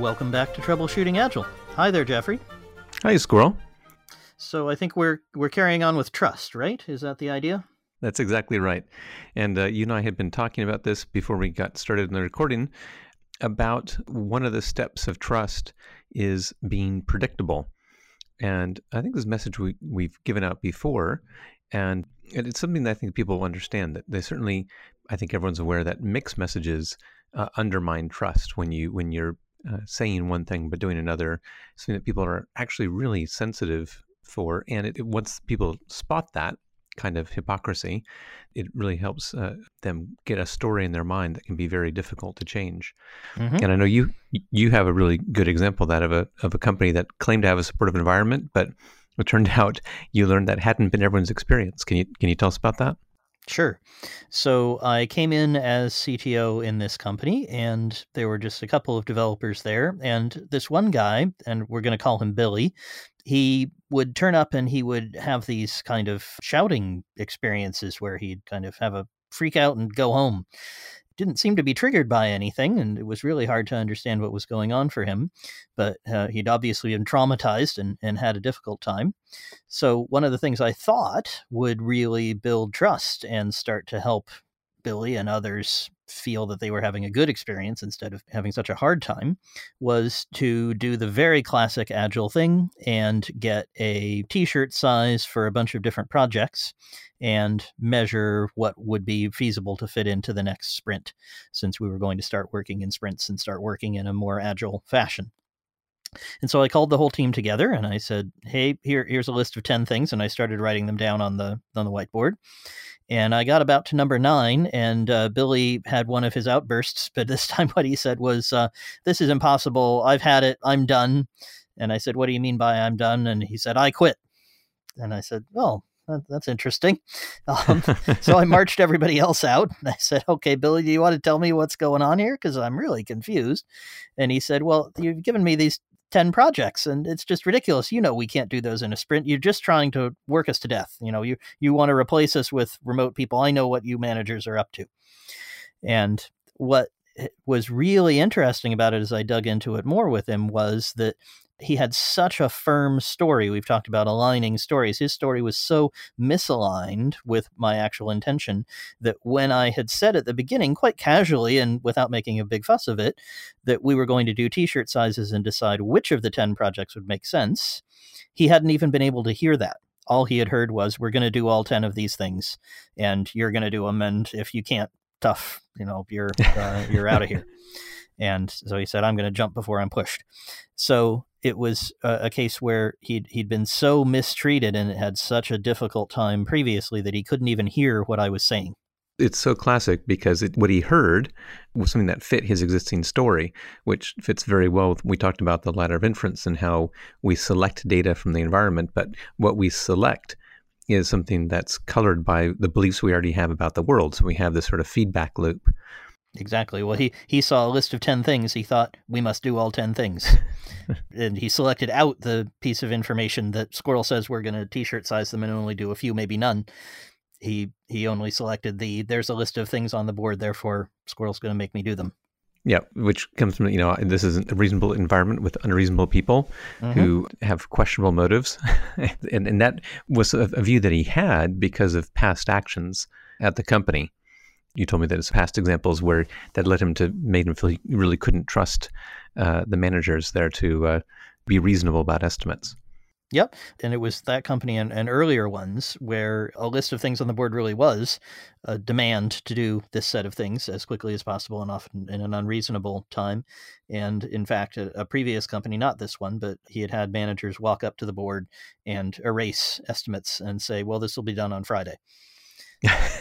Welcome back to Troubleshooting Agile. Hi there, Jeffrey. Hi, Squirrel. So I think we're we're carrying on with trust, right? Is that the idea? That's exactly right. And uh, you and I had been talking about this before we got started in the recording about one of the steps of trust is being predictable. And I think this message we, we've given out before, and it's something that I think people understand that they certainly, I think everyone's aware that mixed messages uh, undermine trust when you when you're uh, saying one thing but doing another. Something that people are actually really sensitive for, and it, it, once people spot that, kind of hypocrisy, it really helps uh, them get a story in their mind that can be very difficult to change. Mm-hmm. And I know you you have a really good example of that of a of a company that claimed to have a supportive environment, but it turned out you learned that hadn't been everyone's experience. Can you can you tell us about that? Sure. So I came in as CTO in this company, and there were just a couple of developers there. And this one guy, and we're going to call him Billy, he would turn up and he would have these kind of shouting experiences where he'd kind of have a freak out and go home. Didn't seem to be triggered by anything, and it was really hard to understand what was going on for him. But uh, he'd obviously been traumatized and, and had a difficult time. So, one of the things I thought would really build trust and start to help Billy and others feel that they were having a good experience instead of having such a hard time was to do the very classic agile thing and get a t-shirt size for a bunch of different projects and measure what would be feasible to fit into the next sprint since we were going to start working in sprints and start working in a more agile fashion and so I called the whole team together and I said, "Hey, here here's a list of 10 things." And I started writing them down on the on the whiteboard. And I got about to number nine, and uh, Billy had one of his outbursts. But this time, what he said was, uh, This is impossible. I've had it. I'm done. And I said, What do you mean by I'm done? And he said, I quit. And I said, Well, that, that's interesting. Um, so I marched everybody else out. I said, Okay, Billy, do you want to tell me what's going on here? Because I'm really confused. And he said, Well, you've given me these 10 projects and it's just ridiculous. You know we can't do those in a sprint. You're just trying to work us to death you know? You you want to replace us with remote people. I know what you managers are up to. And what eh, was really interesting about it as i dug into it more with him was that he had such a firm story. We've talked about aligning stories. His story was so misaligned with my actual intention that when I had said at the beginning, quite casually and without making a big fuss of it, that we were going to do t shirt sizes and decide which of the 10 projects would make sense, he hadn't even been able to hear that. All he had heard was, we're going to do all 10 of these things and you're going to do them. And if you can't, tough, you know, you're, uh, you're out of here. And so he said, I'm going to jump before I'm pushed. So it was a, a, case where he'd, he'd been so mistreated and had such a difficult time previously that he couldn't even hear what I was saying. It's so classic because it, what he heard was something that fit his existing story, which fits very well with we talked about the ladder of inference and how we select data from the environment, but what we select is something that's colored by the beliefs we already have about the world. So we have this sort of feedback loop. Exactly. Well, he, he saw a list of 10 things. He thought, we must do all 10 things. and he selected out the piece of information that Squirrel says we're going to t shirt size them and only do a few, maybe none. He he only selected the there's a list of things on the board, therefore Squirrel's going to make me do them. Yeah, which comes from you know this is a reasonable environment with unreasonable people mm-hmm. who have questionable motives, and and that was a, a, view that he had because of past actions at the company you told me that his past examples where that led him to made him feel he really couldn't trust uh, the managers there to uh, be reasonable about estimates. Yep. And it was that company and, and, earlier ones where a list of things on the board really was a demand to do this set of things as quickly as possible and often in an unreasonable time. And in fact, a, a previous company, not this one, but he had had managers walk up to the board and erase estimates and say, well, this will be done on Friday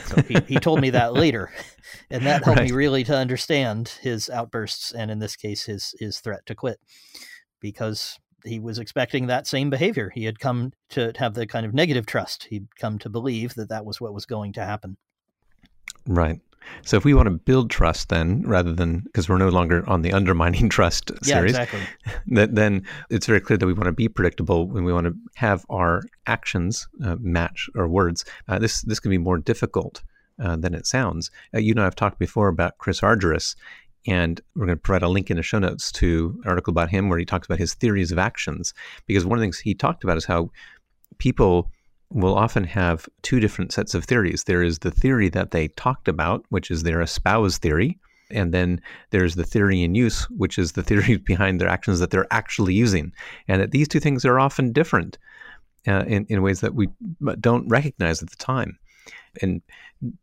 so he, he told me that later, and that helped right. me really to understand his outbursts and in this case his his threat to quit, because he was expecting that same behavior. He had come to have the kind of negative trust. He'd come to believe that that was what was going to happen. Right. So if we want to build trust, then rather than because we're no longer on the undermining trust series, yeah, exactly. that, then it's very clear that we want to be predictable when we want to have our actions uh, match our words. Uh, this this can be more difficult uh, than it sounds. Uh, you know, I've talked before about Chris Argyris. And we're going to provide a link in the show notes to an article about him where he talks about his theories of actions. Because one of the things he talked about is how people will often have two different sets of theories. There is the theory that they talked about, which is their espoused theory. And then there's the theory in use, which is the theory behind their actions that they're actually using. And that these two things are often different uh, in, in ways that we don't recognize at the time. And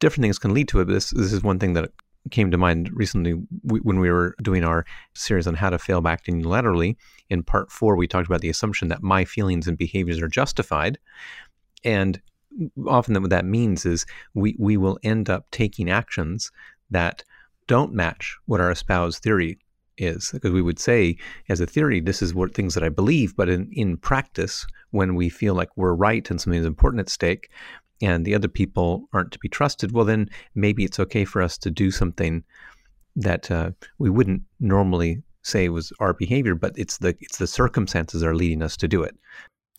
different things can lead to it. But this, this is one thing that came to mind recently when we were doing our series on how to fail by acting unilaterally. In part four, we talked about the assumption that my feelings and behaviors are justified. And often what that means is we, we will end up taking actions that don't match what our espoused theory is. Because we would say as a theory this is what things that i believe but in, in practice when we feel like we're right and something is important at stake and the other people aren't to be trusted well then maybe it's okay for us to do something that uh, we wouldn't normally say was our behavior but it's the it's the circumstances are leading us to do it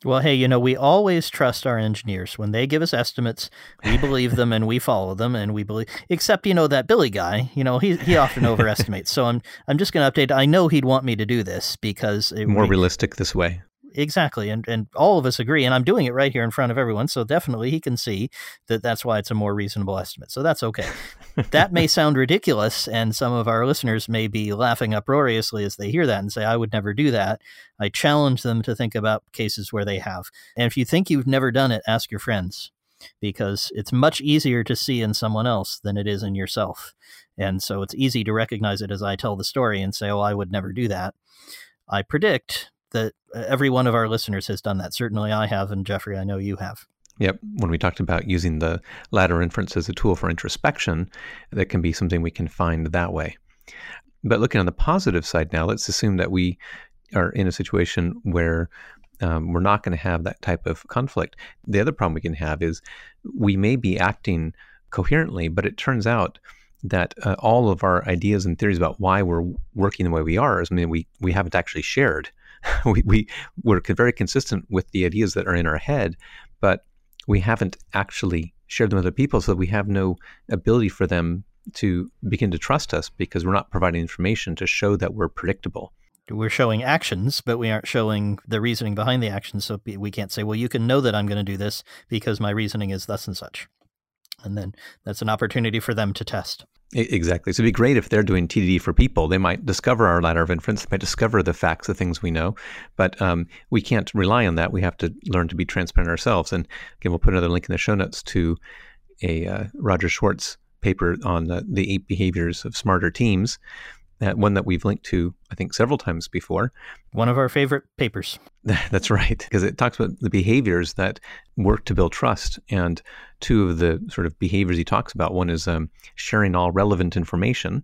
well, hey, you know, we always trust our engineers. When they give us estimates, we believe them and we follow them and we believe except, you know, that Billy guy, you know, he he often overestimates. So I'm I'm just gonna update. I know he'd want me to do this because more we, realistic this way exactly and and all of us agree and i'm doing it right here in front of everyone so definitely he can see that that's why it's a more reasonable estimate so that's okay. That may sound ridiculous and some of our listeners may be laughing uproariously as they hear that and say i would never do that. I challenge them to think about cases where they have and if you think you've never done it ask your friends because it's much easier to see in someone else than it is in yourself and so it's easy to recognize it as i tell the story and say oh i would never do that. I predict that uh, every one of our listeners has done that. Certainly I have, and Jeffrey, I know you have. Yep. When we talked about using the ladder inference as a tool for introspection, that can be something we can find that way. But looking on the positive side now, let's assume that we are in a situation where um, we're not going to have that type of conflict. The other problem we can have is we may be acting coherently, but it turns out that uh, all of our ideas and theories about why we're working the way we are is something we, we haven't actually shared. we, we we're very consistent with the ideas that are in our head, but we haven't actually shared them with other people, so we have no ability for them to begin to trust us because we're not providing information to show that we're predictable. We're showing actions, but we aren't showing the reasoning behind the actions. So we can't say, well, you can know that I'm going to do this because my reasoning is thus and such. And then that's an opportunity for them to test. Exactly. So it'd be great if they're doing TDD for people. They might discover our ladder of inference, they might discover the facts, the things we know, but um, we can't rely on that. We have to learn to be transparent ourselves. And again, we'll put another link in the show notes to a uh, Roger Schwarz paper on the, the eight behaviors of smarter teams, one that we've linked to, I think, several times before. One of our favorite papers. That's right, because it talks about the behaviors that work to build trust. And two of the sort of behaviors he talks about one is um, sharing all relevant information.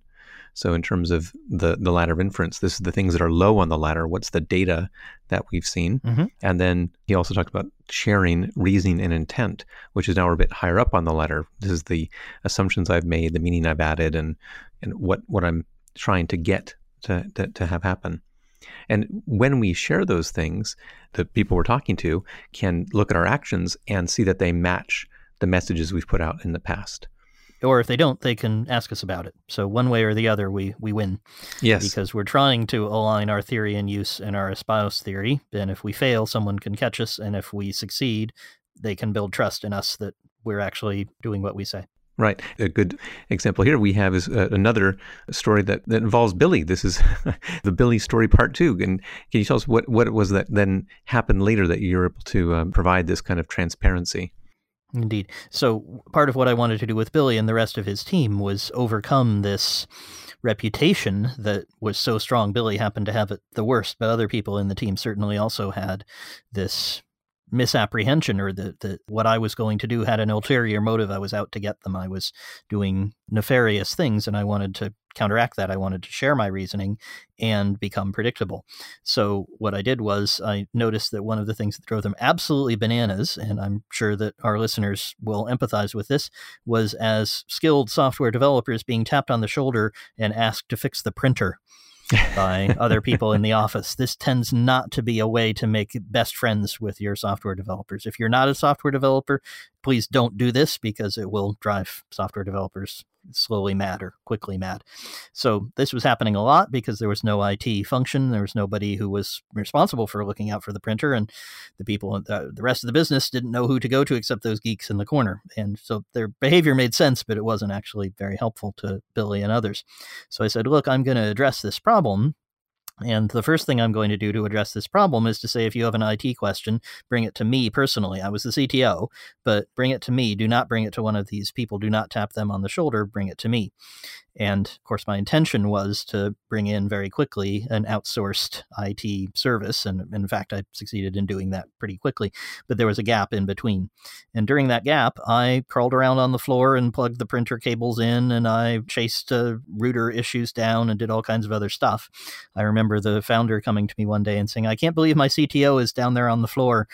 So, in terms of the, the ladder of inference, this is the things that are low on the ladder. What's the data that we've seen? Mm-hmm. And then he also talked about sharing reasoning and intent, which is now a bit higher up on the ladder. This is the assumptions I've made, the meaning I've added, and and what, what I'm trying to get to, to, to have happen. And when we share those things, the people we're talking to can look at our actions and see that they match the messages we've put out in the past. Or if they don't, they can ask us about it. So one way or the other, we we win. Yes, because we're trying to align our theory in use and our espoused theory. And if we fail, someone can catch us, and if we succeed, they can build trust in us that we're actually doing what we say. Right. A good example here we have is uh, another story that, that involves Billy. This is the Billy story part two. And can you tell us what, what it was that then happened later that you were able to um, provide this kind of transparency? Indeed. So part of what I wanted to do with Billy and the rest of his team was overcome this reputation that was so strong. Billy happened to have it the worst, but other people in the team certainly also had this misapprehension or that the, what I was going to do had an ulterior motive. I was out to get them. I was doing nefarious things and I wanted to counteract that. I wanted to share my reasoning and become predictable. So what I did was I noticed that one of the things that drove them absolutely bananas, and I'm sure that our listeners will empathize with this, was as skilled software developers being tapped on the shoulder and asked to fix the printer by other people in the office. This tends not to be a way to make best friends with your software developers. If you're not a software developer, please don't do this because it will drive software developers slowly mad or quickly mad. So this was happening a lot because there was no IT function. There was nobody who was responsible for looking out for the printer, and the people, uh, the rest of the business didn't know who to go to except those geeks in the corner. And so their behavior made sense, but it wasn't actually very helpful to Billy and others. So I said, look, I'm going to address this problem and the first thing I'm going to do to address this problem is to say if you have an IT question, bring it to me personally. I was the CTO, but bring it to me. Do not bring it to one of these people. Do not tap them on the shoulder. Bring it to me. And of course, my intention was to bring in very quickly an outsourced IT service. And in fact, I succeeded in doing that pretty quickly. But there was a gap in between. And during that gap, I crawled around on the floor and plugged the printer cables in and I chased uh, router issues down and did all kinds of other stuff. I remember the founder coming to me one day and saying, I can't believe my CTO is down there on the floor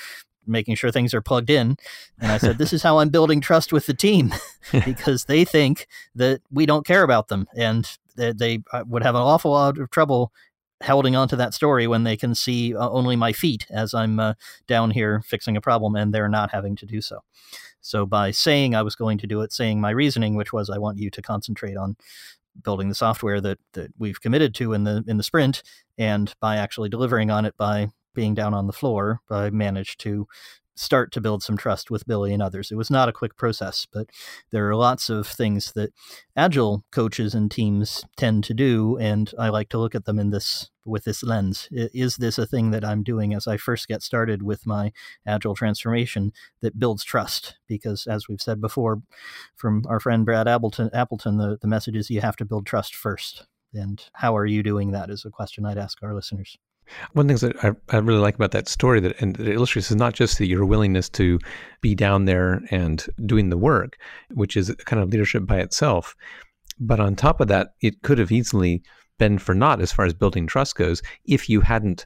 making sure things are plugged in. And I said, This is how I'm building trust with the team because they think that we don't care about them. And they, they uh, would have an awful lot of trouble holding on to that story when they can see uh, only my feet as I'm uh, down here fixing a problem and they're not having to do so. So by saying I was going to do it, saying my reasoning, which was I want you to concentrate on building the software that, that we've committed to in the in the sprint, and by actually delivering on it by being down on the floor, I managed to start to build some trust with Billy and others. It was not a quick process, but there are lots of things that agile coaches and teams tend to do, and I like to look at them in this with this lens. Is this a thing that I'm doing as I first get started with my agile transformation that builds trust? Because as we've said before, from our friend Brad Appleton, Appleton, the, the message is you have to build trust first. And how are you doing that is a question I'd ask our listeners. One things that I, I really like about that story that and it illustrates is not just that your willingness to be down there and doing the work, which is kind of leadership by itself, but on top of that, it could have easily been for naught as far as building trust goes if you hadn't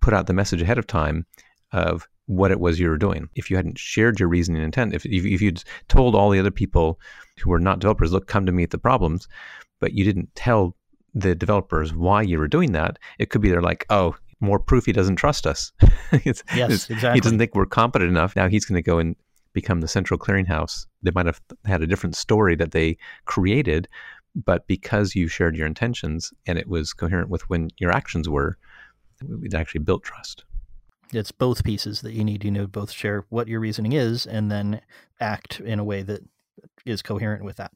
put out the message ahead of time of what it was you were doing. If you hadn't shared your reasoning intent, if, if, if you'd told all the other people who were not developers, look, come to me the problems, but you didn't tell the developers why you were doing that, it could be they're like, oh, more proof he doesn't trust us. yes, exactly. He doesn't think we're competent enough. Now he's going to go and become the central clearinghouse. They might have had a different story that they created, but because you shared your intentions and it was coherent with when your actions were, it actually built trust. It's both pieces that you need. You know, both share what your reasoning is and then act in a way that is coherent with that.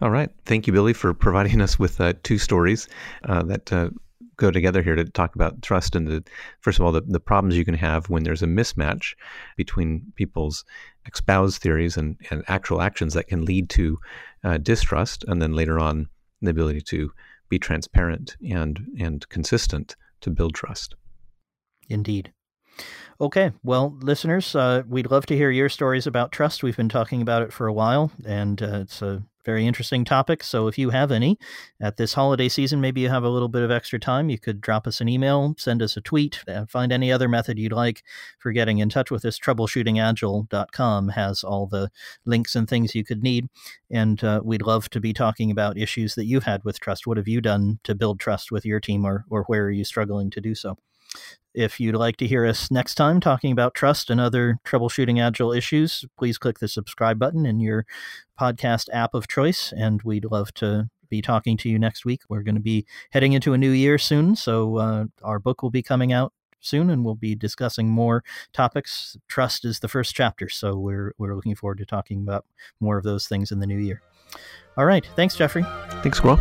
All right. Thank you, Billy, for providing us with uh, two stories uh, that uh, go together here to talk about trust and the, first of all, the, the problems you can have when there's a mismatch between people's espoused theories and, and actual actions that can lead to uh, distrust, and then later on, the ability to be transparent and, and consistent to build trust. Indeed. Okay, well, listeners, uh, we'd love to hear your stories about trust. We've been talking about it for a while, and uh, it's a very interesting topic. So if you have any at this holiday season, maybe you have a little bit of extra time, you could drop us an email, send us a tweet, and find any other method you'd like for getting in touch with us. Troubleshootingagile.com has all the links and things you could need. And uh, we'd love to be talking about issues that you've had with trust. What have you done to build trust with your team, or, or where are you struggling to do so? If you'd like to hear us next time talking about trust and other troubleshooting agile issues, please click the subscribe button in your podcast app of choice, and we'd love to be talking to you next week. We're going to be heading into a new year soon, so uh, our book will be coming out soon, and we'll be discussing more topics. Trust is the first chapter, so we're we're looking forward to talking about more of those things in the new year. All right, thanks, Jeffrey. Thanks, Squirrel.